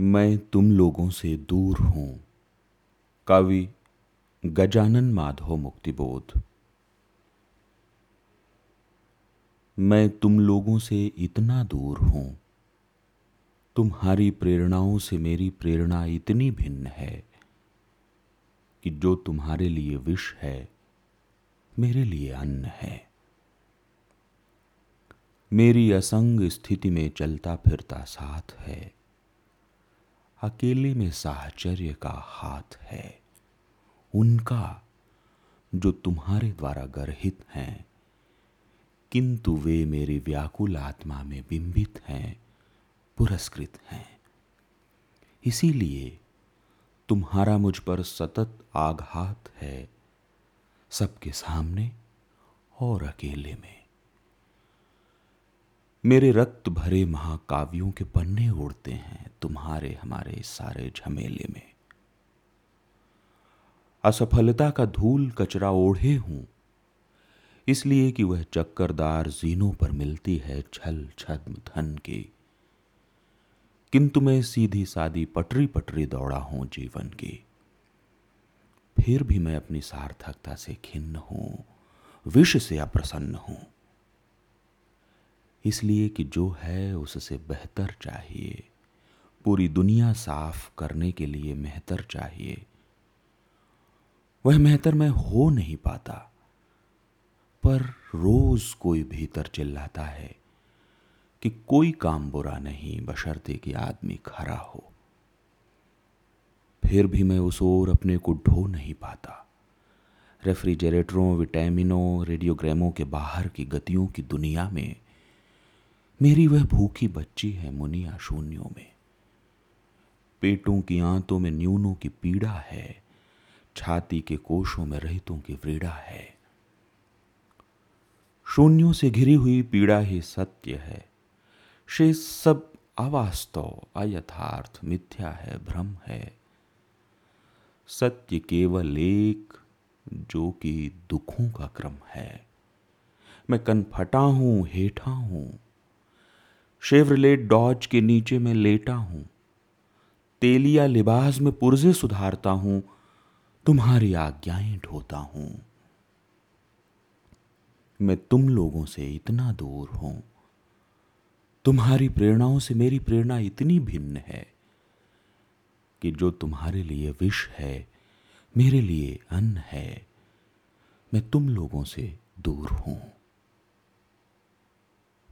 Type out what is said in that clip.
मैं तुम लोगों से दूर हूँ। कवि गजानन माधव मुक्तिबोध। मैं तुम लोगों से इतना दूर हूँ। तुम्हारी प्रेरणाओं से मेरी प्रेरणा इतनी भिन्न है कि जो तुम्हारे लिए विष है, मेरे लिए अन्न है। मेरी असंग स्थिति में चलता फिरता साथ है। अकेले में साहचर्य का हाथ है। उनका, जो तुम्हारे द्वारा गर्हित हैं, किंतु वे मेरी व्याकुल आत्मा में बिंबित हैं, पुरस्कृत हैं। इसीलिए तुम्हारा मुझ पर सतत आघात है, सबके सामने और अकेले में। मेरे रक्त भरे महाकाव्यों के पन्ने उड़ते हैं। तुम्हारे, हमारे सारे झमेले में। असफलता का धूल कचरा ओढ़े हूँ, इसलिए कि वह चक्करदार जीनों पर मिलती है छल छद्म धन की। किंतु मैं सीधी सादी पटरी पटरी दौड़ा हूँ जीवन की। फिर भी मैं अपनी सार्थकता से खिन्न हूँ, विष से अप्रसन्न हूँ। इसलिए कि जो है, उससे बेहतर चाहिए। पूरी दुनिया साफ़ करने के लिए मेहतर चाहिए। वह मेहतर मैं हो नहीं पाता, पर रोज कोई भीतर चिल्लाता है कि कोई काम बुरा नहीं, बशर्ते कि आदमी खरा हो। फिर भी मैं उस ओर अपने को ढो नहीं पाता। रेफ्रिजरेटरों, विटामिनों, रेडियोग्रामों के बाहर की गतियों की दुनिया में मेरी वह भूखी बच्ची है मुनिया शून्यों में। पेटों की आंतों में न्यूनों की पीड़ा है, छाती के कोशों में रहितों की व्रीड़ा है। शून्यों से घिरी हुई पीड़ा ही सत्य है। शेष सब अवास्तव अयथार्थ मिथ्या है, भ्रम है। सत्य केवल एक, जो कि दुखों का क्रम है। मैं कनफटा हूँ, हेठा हूँ। शेवरलेट डॉज के नीचे मैं लेटा हूँ। तेलिया लिबास में पुरजे सुधारता हूँ, तुम्हारी आज्ञाएँ ढोता हूँ। मैं तुम लोगों से इतना दूर हूँ। तुम्हारी प्रेरणाओं से मेरी प्रेरणा इतनी भिन्न है कि जो तुम्हारे लिए विष है, मेरे लिए अन्न है, मैं तुम लोगों से दूर हूँ।